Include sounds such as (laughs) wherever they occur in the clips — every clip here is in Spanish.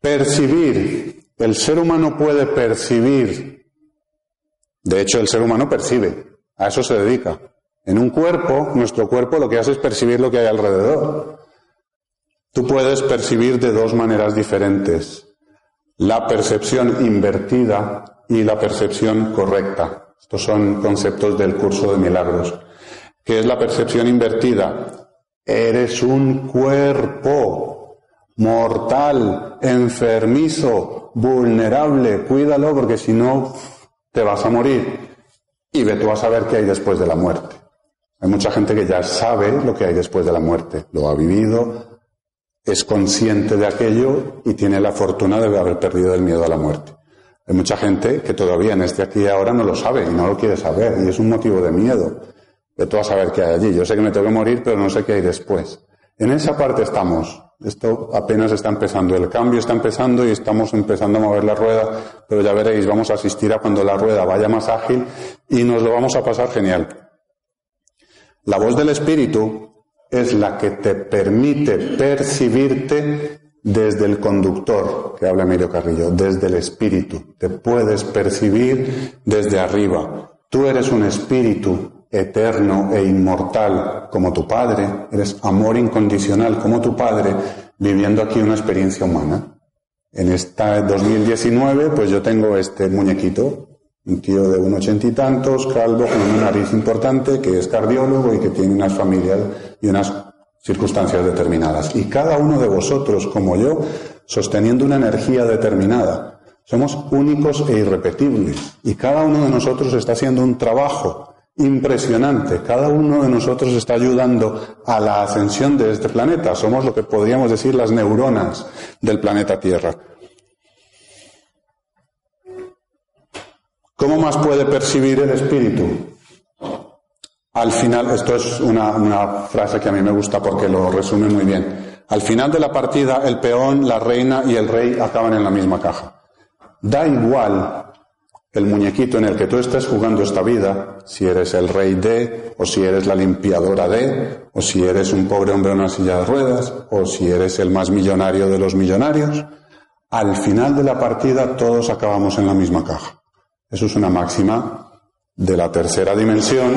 Percibir. El ser humano puede percibir. De hecho, el ser humano percibe. A eso se dedica. En un cuerpo, nuestro cuerpo lo que hace es percibir lo que hay alrededor. Tú puedes percibir de dos maneras diferentes. La percepción invertida y la percepción correcta. Estos son conceptos del curso de milagros. ¿Qué es la percepción invertida? Eres un cuerpo mortal, enfermizo, vulnerable. Cuídalo porque si no te vas a morir. Y ve tú a saber qué hay después de la muerte. Hay mucha gente que ya sabe lo que hay después de la muerte. Lo ha vivido, es consciente de aquello y tiene la fortuna de haber perdido el miedo a la muerte. Hay mucha gente que todavía en este aquí y ahora no lo sabe y no lo quiere saber y es un motivo de miedo. De todo a saber qué hay allí. Yo sé que me tengo que morir, pero no sé qué hay después. En esa parte estamos. Esto apenas está empezando. El cambio está empezando y estamos empezando a mover la rueda, pero ya veréis, vamos a asistir a cuando la rueda vaya más ágil y nos lo vamos a pasar genial. La voz del Espíritu es la que te permite percibirte desde el conductor, que habla Emilio Carrillo, desde el espíritu. Te puedes percibir desde arriba. Tú eres un espíritu eterno e inmortal como tu padre, eres amor incondicional como tu padre, viviendo aquí una experiencia humana. En esta 2019, pues yo tengo este muñequito, un tío de un ochenta y tantos, calvo, con una nariz importante, que es cardiólogo y que tiene unas familias y unas circunstancias determinadas. Y cada uno de vosotros, como yo, sosteniendo una energía determinada. Somos únicos e irrepetibles. Y cada uno de nosotros está haciendo un trabajo impresionante. Cada uno de nosotros está ayudando a la ascensión de este planeta. Somos lo que podríamos decir las neuronas del planeta Tierra. ¿Cómo más puede percibir el espíritu? Al final, esto es una, frase que a mí me gusta porque lo resume muy bien. Al final de la partida, el peón, la reina y el rey acaban en la misma caja. Da igual el muñequito en el que tú estés jugando esta vida, si eres el rey de, o si eres la limpiadora de, o si eres un pobre hombre en una silla de ruedas, o si eres el más millonario de los millonarios, al final de la partida todos acabamos en la misma caja. Eso es una máxima de la tercera dimensión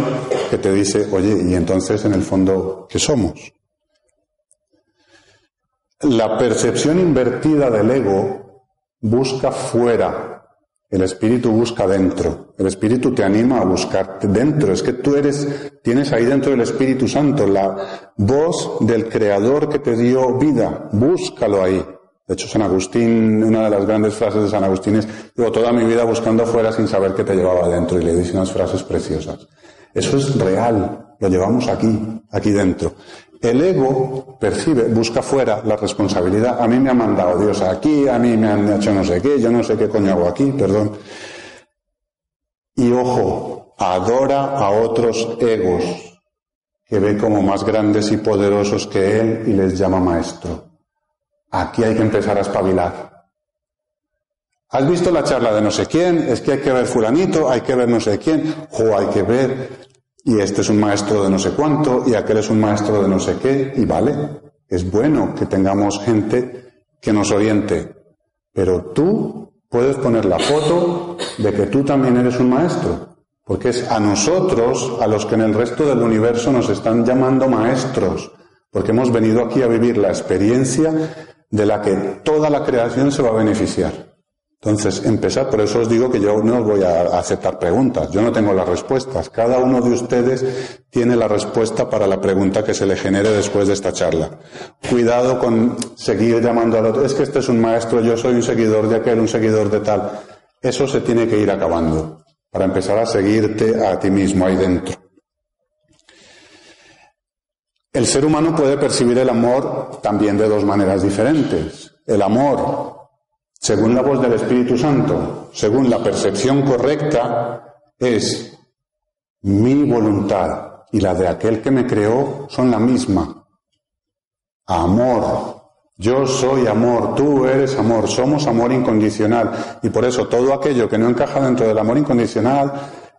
que te dice, oye, y entonces en el fondo, ¿qué somos? La percepción invertida del ego busca fuera, el espíritu busca dentro, el espíritu te anima a buscarte dentro, es que tú eres, tienes ahí dentro el Espíritu Santo, la voz del Creador que te dio vida, búscalo ahí. De hecho, San Agustín, una de las grandes frases de San Agustín es, llevo toda mi vida buscando afuera sin saber qué te llevaba adentro. Y le dice unas frases preciosas. Eso es real, lo llevamos aquí, aquí dentro. El ego percibe, busca fuera la responsabilidad. A mí me ha mandado Dios aquí, a mí me han hecho no sé qué, yo no sé qué coño hago aquí, perdón. Y ojo, adora a otros egos que ve como más grandes y poderosos que él y les llama maestro. Aquí hay que empezar a espabilar. ¿Has visto la charla de no sé quién? Es que hay que ver fulanito, hay que ver no sé quién, o hay que ver, y este es un maestro de no sé cuánto, y aquel es un maestro de no sé qué, y vale, es bueno que tengamos gente que nos oriente, pero tú puedes poner la foto de que tú también eres un maestro, porque es a nosotros a los que en el resto del universo nos están llamando maestros, porque hemos venido aquí a vivir la experiencia de la que toda la creación se va a beneficiar. Entonces, empezar, por eso os digo que yo no os voy a aceptar preguntas, yo no tengo las respuestas. Cada uno de ustedes tiene la respuesta para la pregunta que se le genere después de esta charla. Cuidado con seguir llamando al otro, es que este es un maestro, yo soy un seguidor de aquel, un seguidor de tal. Eso se tiene que ir acabando para empezar a seguirte a ti mismo ahí dentro. El ser humano puede percibir el amor también de dos maneras diferentes. El amor, según la voz del Espíritu Santo, según la percepción correcta, es mi voluntad y la de aquel que me creó son la misma. Amor. Yo soy amor, tú eres amor, somos amor incondicional. Y por eso todo aquello que no encaja dentro del amor incondicional,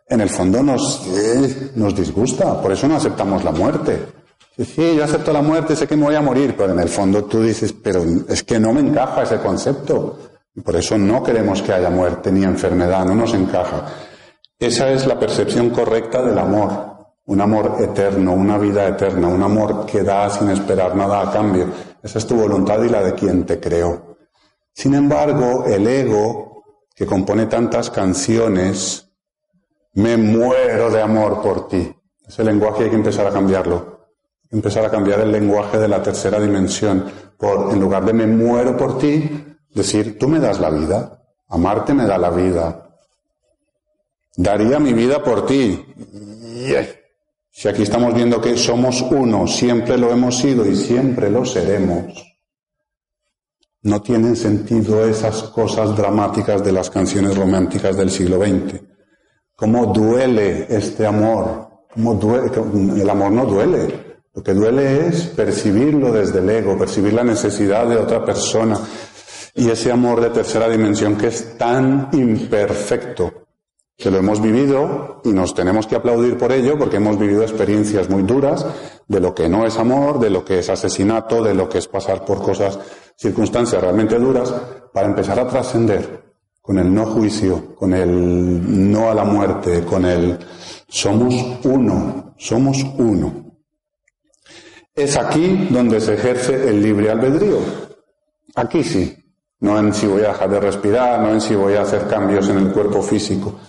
en el fondo nos, eh, nos disgusta. Por eso no aceptamos la muerte. Sí, yo acepto la muerte, sé que me voy a morir, pero en el fondo tú dices, pero es que no me encaja ese concepto. Y por eso no queremos que haya muerte ni enfermedad, no nos encaja. Esa es la percepción correcta del amor. Un amor eterno, una vida eterna, un amor que da sin esperar nada a cambio. Esa es tu voluntad y la de quien te creó. Sin embargo, el ego, que compone tantas canciones, me muero de amor por ti. Ese lenguaje hay que empezar a cambiarlo empezar a cambiar el lenguaje de la tercera dimensión, por en lugar de me muero por ti, decir tú me das la vida, amarte me da la vida, daría mi vida por ti. Si aquí estamos viendo que somos uno, siempre lo hemos sido y siempre lo seremos, no tienen sentido esas cosas dramáticas de las canciones románticas del siglo XX. ¿Cómo duele este amor? ¿Cómo duele? El amor no duele. Lo que duele es percibirlo desde el ego, percibir la necesidad de otra persona y ese amor de tercera dimensión que es tan imperfecto, que lo hemos vivido y nos tenemos que aplaudir por ello porque hemos vivido experiencias muy duras de lo que no es amor, de lo que es asesinato, de lo que es pasar por cosas, circunstancias realmente duras, para empezar a trascender con el no juicio, con el no a la muerte, con el somos uno, somos uno. Es aquí donde se ejerce el libre albedrío. Aquí sí. No en si voy a dejar de respirar, no en si voy a hacer cambios en el cuerpo físico.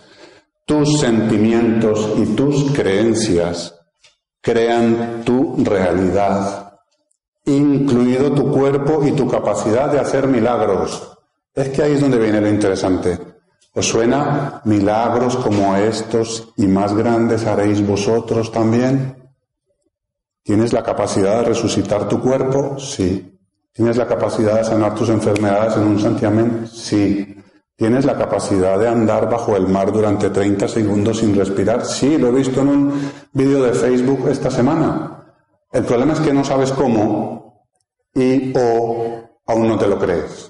Tus sentimientos y tus creencias crean tu realidad, incluido tu cuerpo y tu capacidad de hacer milagros. Es que ahí es donde viene lo interesante. ¿Os suena milagros como estos y más grandes haréis vosotros también? ¿Tienes la capacidad de resucitar tu cuerpo? Sí. ¿Tienes la capacidad de sanar tus enfermedades en un santiamén? Sí. ¿Tienes la capacidad de andar bajo el mar durante 30 segundos sin respirar? Sí, lo he visto en un vídeo de Facebook esta semana. El problema es que no sabes cómo y o aún no te lo crees.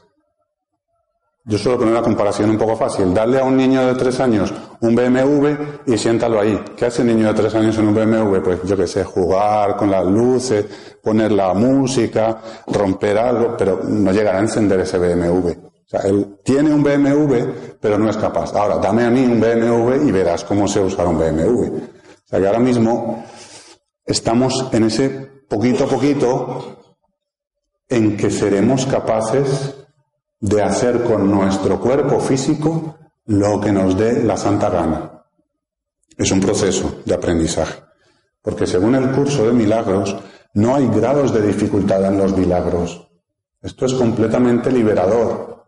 Yo suelo poner una comparación un poco fácil. Darle a un niño de tres años un BMW y siéntalo ahí. ¿Qué hace un niño de tres años en un BMW? Pues yo qué sé, jugar con las luces, poner la música, romper algo, pero no llegará a encender ese BMW. O sea, él tiene un BMW, pero no es capaz. Ahora, dame a mí un BMW y verás cómo se usar un BMW. O sea, que ahora mismo estamos en ese poquito a poquito en que seremos capaces de hacer con nuestro cuerpo físico lo que nos dé la santa gana. Es un proceso de aprendizaje, porque según el curso de milagros, no hay grados de dificultad en los milagros. Esto es completamente liberador.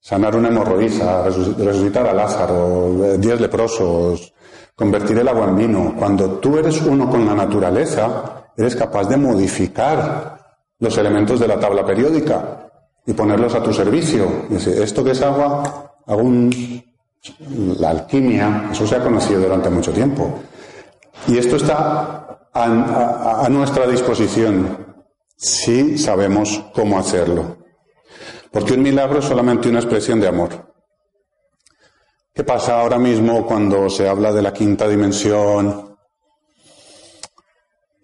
Sanar una hemorroísa, resucitar a Lázaro, diez leprosos, convertir el agua en vino. Cuando tú eres uno con la naturaleza, eres capaz de modificar los elementos de la tabla periódica y ponerlos a tu servicio. Esto que es agua, hago la alquimia, eso se ha conocido durante mucho tiempo. Y esto está a, a nuestra disposición si sabemos cómo hacerlo. Porque un milagro es solamente una expresión de amor. ¿Qué pasa ahora mismo cuando se habla de la quinta dimensión,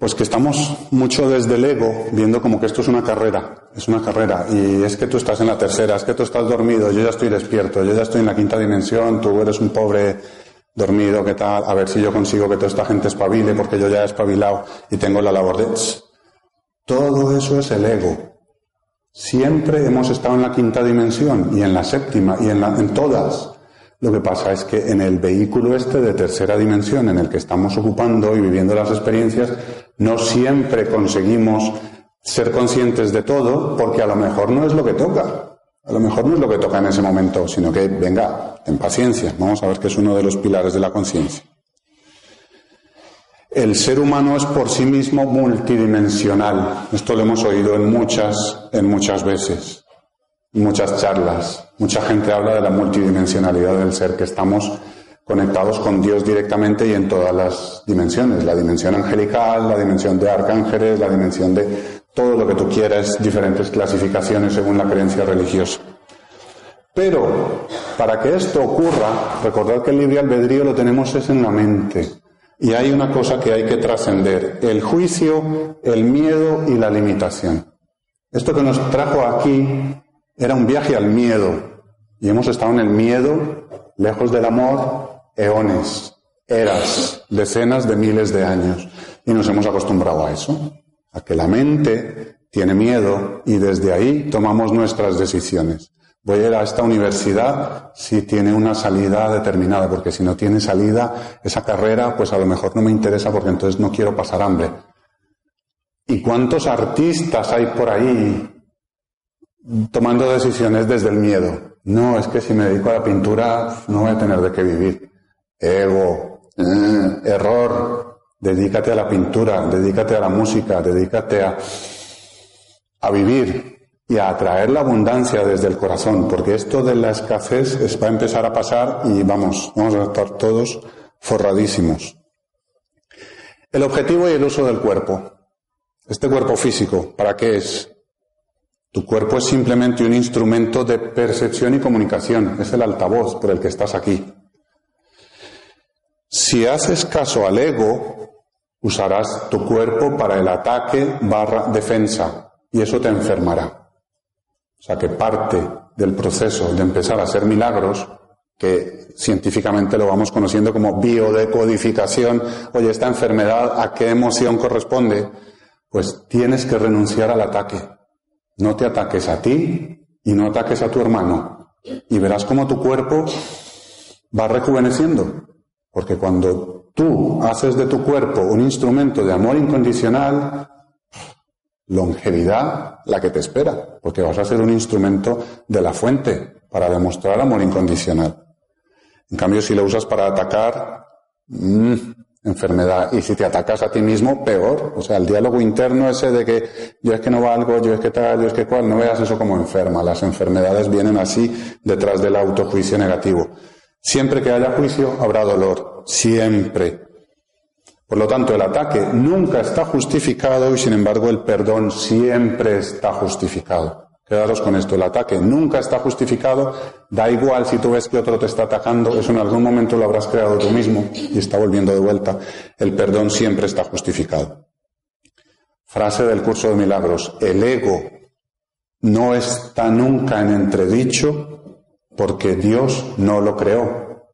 pues que estamos mucho desde el ego viendo como que esto es una carrera, es una carrera, y es que tú estás en la tercera, es que tú estás dormido, yo ya estoy despierto, yo ya estoy en la quinta dimensión, tú eres un pobre dormido, ¿qué tal? A ver si yo consigo que toda esta gente espabile porque yo ya he espabilado y tengo la labor de... Todo eso es el ego. Siempre hemos estado en la quinta dimensión y en la séptima y en, en todas. Lo que pasa es que en el vehículo este de tercera dimensión en el que estamos ocupando y viviendo las experiencias, no siempre conseguimos ser conscientes de todo porque a lo mejor no es lo que toca. A lo mejor no es lo que toca en ese momento, sino que venga, en paciencia. Vamos a ver que es uno de los pilares de la conciencia. El ser humano es por sí mismo multidimensional. Esto lo hemos oído en muchas, en muchas veces, en muchas charlas. Mucha gente habla de la multidimensionalidad del ser, que estamos conectados con Dios directamente y en todas las dimensiones. La dimensión angelical, la dimensión de arcángeles, la dimensión de todo lo que tú quieras, diferentes clasificaciones según la creencia religiosa. Pero para que esto ocurra, recordad que el libre albedrío lo tenemos es en la mente. Y hay una cosa que hay que trascender, el juicio, el miedo y la limitación. Esto que nos trajo aquí era un viaje al miedo. Y hemos estado en el miedo, lejos del amor, eones, eras, decenas de miles de años. Y nos hemos acostumbrado a eso, a que la mente tiene miedo y desde ahí tomamos nuestras decisiones voy a ir a esta universidad si tiene una salida determinada, porque si no tiene salida, esa carrera, pues a lo mejor no me interesa porque entonces no quiero pasar hambre. ¿Y cuántos artistas hay por ahí tomando decisiones desde el miedo? No, es que si me dedico a la pintura no voy a tener de qué vivir. Ego, eh, error, dedícate a la pintura, dedícate a la música, dedícate a, a vivir, y a atraer la abundancia desde el corazón, porque esto de la escasez va a empezar a pasar y vamos, vamos a estar todos forradísimos. El objetivo y el uso del cuerpo. Este cuerpo físico, ¿para qué es? Tu cuerpo es simplemente un instrumento de percepción y comunicación, es el altavoz por el que estás aquí. Si haces caso al ego, usarás tu cuerpo para el ataque barra defensa y eso te enfermará. O sea que parte del proceso de empezar a hacer milagros, que científicamente lo vamos conociendo como biodecodificación, oye, esta enfermedad, ¿a qué emoción corresponde? Pues tienes que renunciar al ataque. No te ataques a ti y no ataques a tu hermano. Y verás cómo tu cuerpo va rejuveneciendo. Porque cuando tú haces de tu cuerpo un instrumento de amor incondicional, longevidad la que te espera, porque vas a ser un instrumento de la fuente para demostrar amor incondicional. En cambio, si lo usas para atacar, mmm, enfermedad. Y si te atacas a ti mismo, peor. O sea, el diálogo interno ese de que yo es que no valgo, yo es que tal, yo es que cual, no veas eso como enferma. Las enfermedades vienen así detrás del autojuicio negativo. Siempre que haya juicio, habrá dolor. Siempre. Por lo tanto, el ataque nunca está justificado y sin embargo el perdón siempre está justificado. Quedaros con esto, el ataque nunca está justificado, da igual si tú ves que otro te está atacando, eso en algún momento lo habrás creado tú mismo y está volviendo de vuelta. El perdón siempre está justificado. Frase del curso de milagros, el ego no está nunca en entredicho porque Dios no lo creó.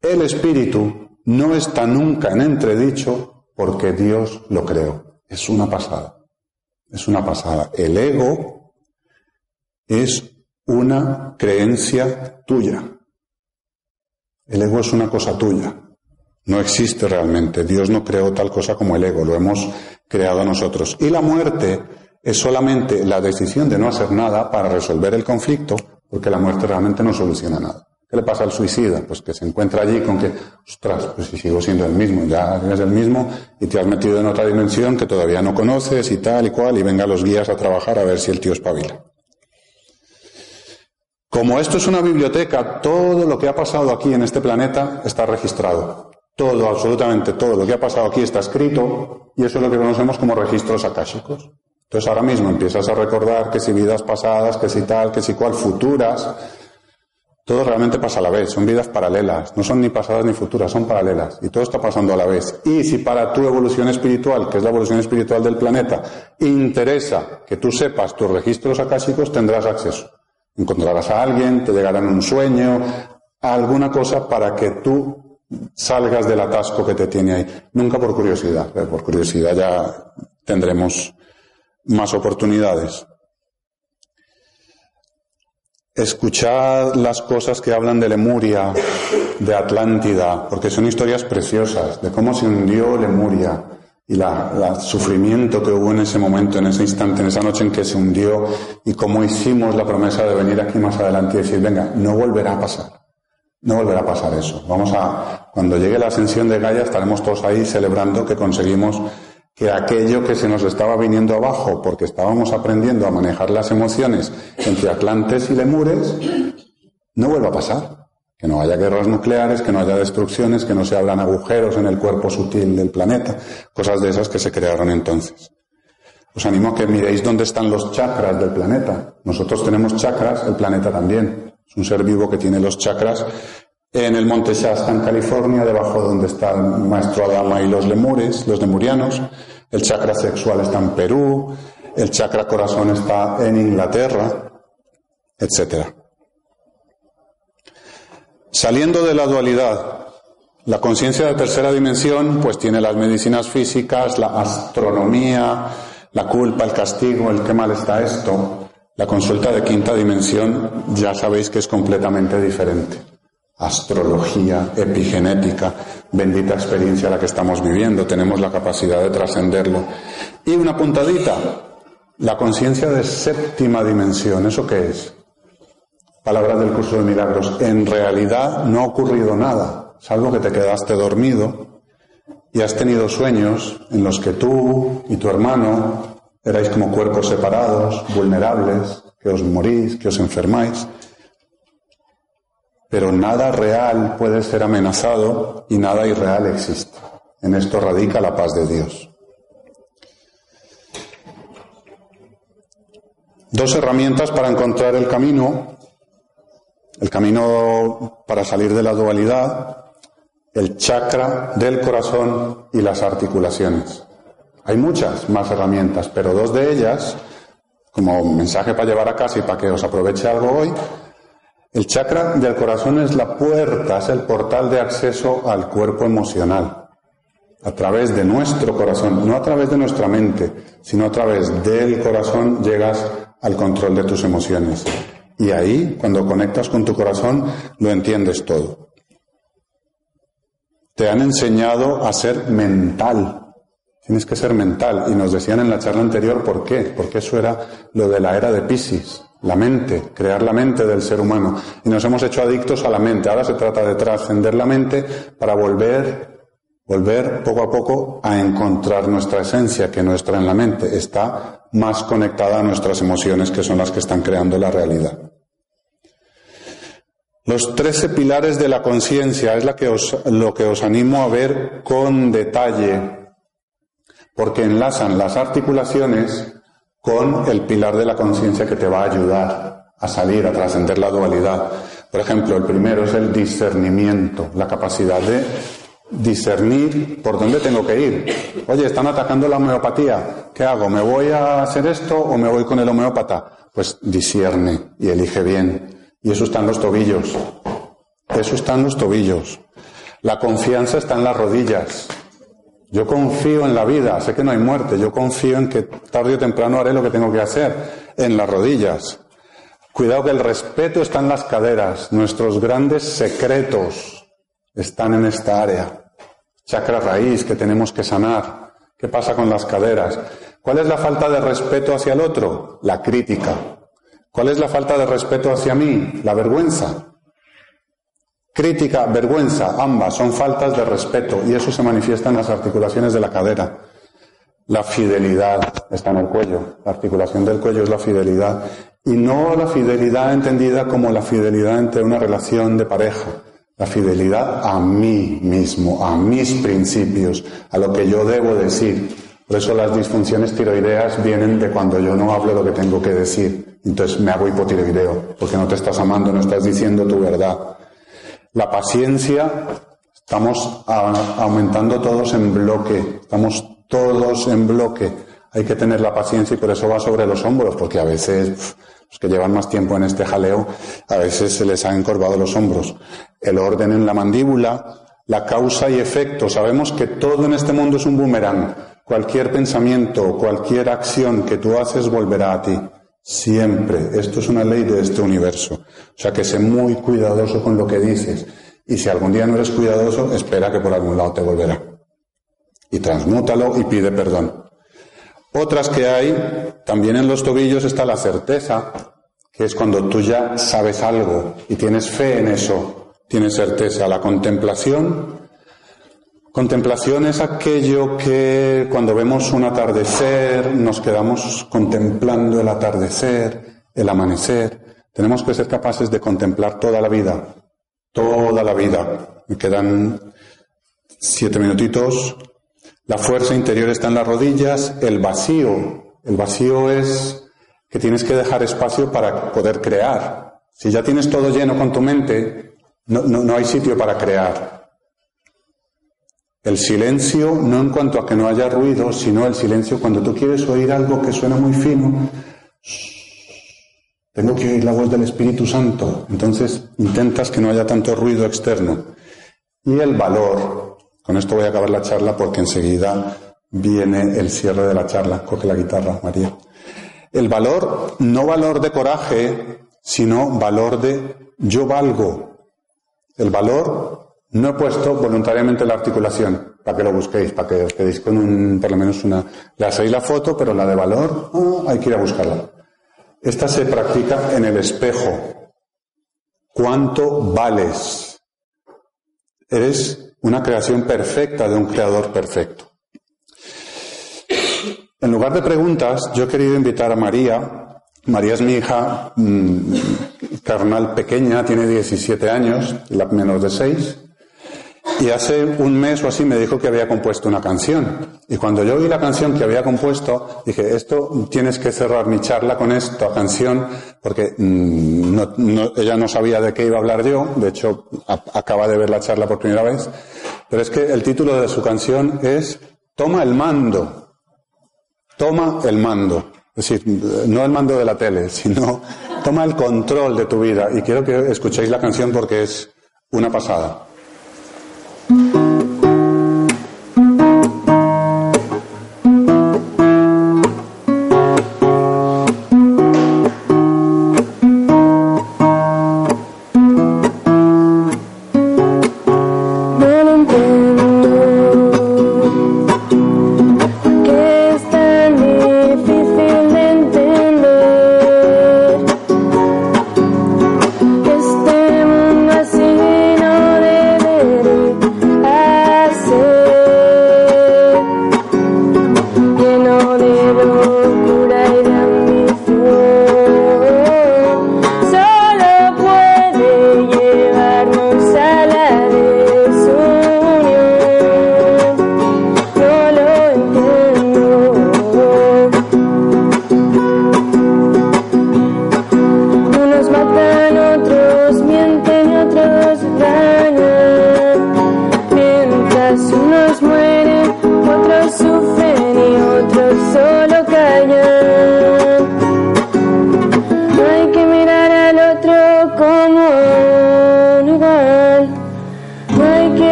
El espíritu no está nunca en entredicho porque Dios lo creó. Es una pasada. Es una pasada. El ego es una creencia tuya. El ego es una cosa tuya. No existe realmente. Dios no creó tal cosa como el ego. Lo hemos creado nosotros. Y la muerte es solamente la decisión de no hacer nada para resolver el conflicto, porque la muerte realmente no soluciona nada. ¿Qué le pasa al suicida? Pues que se encuentra allí con que, ostras, pues si sigo siendo el mismo, ya eres el mismo y te has metido en otra dimensión que todavía no conoces y tal y cual, y venga los guías a trabajar a ver si el tío espabila. Como esto es una biblioteca, todo lo que ha pasado aquí en este planeta está registrado. Todo, absolutamente todo lo que ha pasado aquí está escrito y eso es lo que conocemos como registros akáshicos. Entonces ahora mismo empiezas a recordar que si vidas pasadas, que si tal, que si cual, futuras, todo realmente pasa a la vez, son vidas paralelas, no son ni pasadas ni futuras, son paralelas, y todo está pasando a la vez. Y si para tu evolución espiritual, que es la evolución espiritual del planeta, interesa que tú sepas tus registros akáshicos, tendrás acceso. Encontrarás a alguien, te llegará en un sueño, alguna cosa para que tú salgas del atasco que te tiene ahí. Nunca por curiosidad, por curiosidad ya tendremos más oportunidades. Escuchad las cosas que hablan de Lemuria, de Atlántida, porque son historias preciosas, de cómo se hundió Lemuria, y el sufrimiento que hubo en ese momento, en ese instante, en esa noche en que se hundió y cómo hicimos la promesa de venir aquí más adelante y decir, venga, no volverá a pasar. No volverá a pasar eso. Vamos a, cuando llegue la ascensión de Gaia, estaremos todos ahí celebrando que conseguimos que aquello que se nos estaba viniendo abajo porque estábamos aprendiendo a manejar las emociones entre atlantes y lemures, no vuelva a pasar que no haya guerras nucleares, que no haya destrucciones, que no se abran agujeros en el cuerpo sutil del planeta, cosas de esas que se crearon entonces. Os animo a que miréis dónde están los chakras del planeta. Nosotros tenemos chakras, el planeta también. Es un ser vivo que tiene los chakras en el monte Shasta, en California, debajo donde está el maestro Adama y los lemures, los lemurianos. El chakra sexual está en Perú, el chakra corazón está en Inglaterra, etcétera. Saliendo de la dualidad, la conciencia de tercera dimensión pues tiene las medicinas físicas, la astronomía, la culpa, el castigo, el qué mal está esto. La consulta de quinta dimensión ya sabéis que es completamente diferente. Astrología, epigenética, bendita experiencia la que estamos viviendo, tenemos la capacidad de trascenderlo. Y una puntadita, la conciencia de séptima dimensión, ¿eso qué es? palabras del curso de milagros, en realidad no ha ocurrido nada, salvo que te quedaste dormido y has tenido sueños en los que tú y tu hermano erais como cuerpos separados, vulnerables, que os morís, que os enfermáis. Pero nada real puede ser amenazado y nada irreal existe. En esto radica la paz de Dios. Dos herramientas para encontrar el camino el camino para salir de la dualidad, el chakra del corazón y las articulaciones. Hay muchas más herramientas, pero dos de ellas, como mensaje para llevar a casa y para que os aproveche algo hoy, el chakra del corazón es la puerta, es el portal de acceso al cuerpo emocional. A través de nuestro corazón, no a través de nuestra mente, sino a través del corazón llegas al control de tus emociones. Y ahí, cuando conectas con tu corazón, lo entiendes todo. Te han enseñado a ser mental. Tienes que ser mental. Y nos decían en la charla anterior por qué. Porque eso era lo de la era de Pisces. La mente, crear la mente del ser humano. Y nos hemos hecho adictos a la mente. Ahora se trata de trascender la mente para volver, volver poco a poco a encontrar nuestra esencia, que nuestra en la mente. Está más conectada a nuestras emociones, que son las que están creando la realidad. Los trece pilares de la conciencia es lo que os animo a ver con detalle, porque enlazan las articulaciones con el pilar de la conciencia que te va a ayudar a salir, a trascender la dualidad. Por ejemplo, el primero es el discernimiento, la capacidad de discernir por dónde tengo que ir. Oye, están atacando la homeopatía. ¿Qué hago? ¿Me voy a hacer esto o me voy con el homeópata? Pues discierne y elige bien. Y eso está en los tobillos. Eso está en los tobillos. La confianza está en las rodillas. Yo confío en la vida, sé que no hay muerte, yo confío en que tarde o temprano haré lo que tengo que hacer, en las rodillas. Cuidado que el respeto está en las caderas, nuestros grandes secretos están en esta área chakra raíz que tenemos que sanar. ¿Qué pasa con las caderas? ¿Cuál es la falta de respeto hacia el otro? La crítica. ¿Cuál es la falta de respeto hacia mí? La vergüenza. Crítica, vergüenza, ambas son faltas de respeto y eso se manifiesta en las articulaciones de la cadera. La fidelidad está en el cuello. La articulación del cuello es la fidelidad. Y no la fidelidad entendida como la fidelidad entre una relación de pareja, la fidelidad a mí mismo, a mis principios, a lo que yo debo decir. Por eso las disfunciones tiroideas vienen de cuando yo no hablo lo que tengo que decir. Entonces me hago hipotiroideo, porque no te estás amando, no estás diciendo tu verdad. La paciencia, estamos aumentando todos en bloque, estamos todos en bloque. Hay que tener la paciencia y por eso va sobre los hombros, porque a veces los que llevan más tiempo en este jaleo, a veces se les han encorvado los hombros. El orden en la mandíbula, la causa y efecto. Sabemos que todo en este mundo es un boomerang. Cualquier pensamiento, cualquier acción que tú haces volverá a ti. Siempre. Esto es una ley de este universo. O sea que sé muy cuidadoso con lo que dices. Y si algún día no eres cuidadoso, espera que por algún lado te volverá. y transmútalo y pide perdón. Otras que hay, también en los tobillos está la certeza, que es cuando tú ya sabes algo y tienes fe en eso, tienes certeza. La contemplación, contemplación es aquello que cuando vemos un atardecer nos quedamos contemplando el atardecer, el amanecer. Tenemos que ser capaces de contemplar toda la vida, toda la vida. Me quedan siete minutitos. La fuerza interior está en las rodillas, el vacío. El vacío es que tienes que dejar espacio para poder crear. Si ya tienes todo lleno con tu mente, no, no, hay sitio para crear. El silencio, no en cuanto a que no haya ruido, sino el silencio cuando tú quieres oír algo que suena muy fino. Tengo que oír la voz del Espíritu Santo. Entonces intentas que no haya tanto ruido externo. Y el valor. Con esto voy a acabar la charla porque enseguida viene el cierre de la charla. Coge la guitarra, María. El valor, no valor de coraje, sino valor de yo valgo. El valor, no he puesto voluntariamente la articulación, para que lo busquéis, para que os quedéis con un, por lo menos una, le hacéis la foto, pero la de valor, ah, hay que ir a buscarla. Esta se practica en el espejo. ¿Cuánto vales? Eres una creación perfecta de un creador perfecto. En lugar de preguntas, yo he querido invitar a María. María es mi hija mm, carnal pequeña, tiene 17 años, la menos de 6. Y hace un mes o así me dijo que había compuesto una canción. Y cuando yo oí la canción que había compuesto, dije, esto tienes que cerrar mi charla con esta canción, porque mm, ella no sabía de qué iba a hablar yo, de hecho acaba de ver la charla por primera vez, pero es que el título de su canción es Toma el mando toma el mando. Es decir, no el mando de la tele, (laughs) sino toma el control de tu vida. Y quiero que escuchéis la canción porque es una pasada.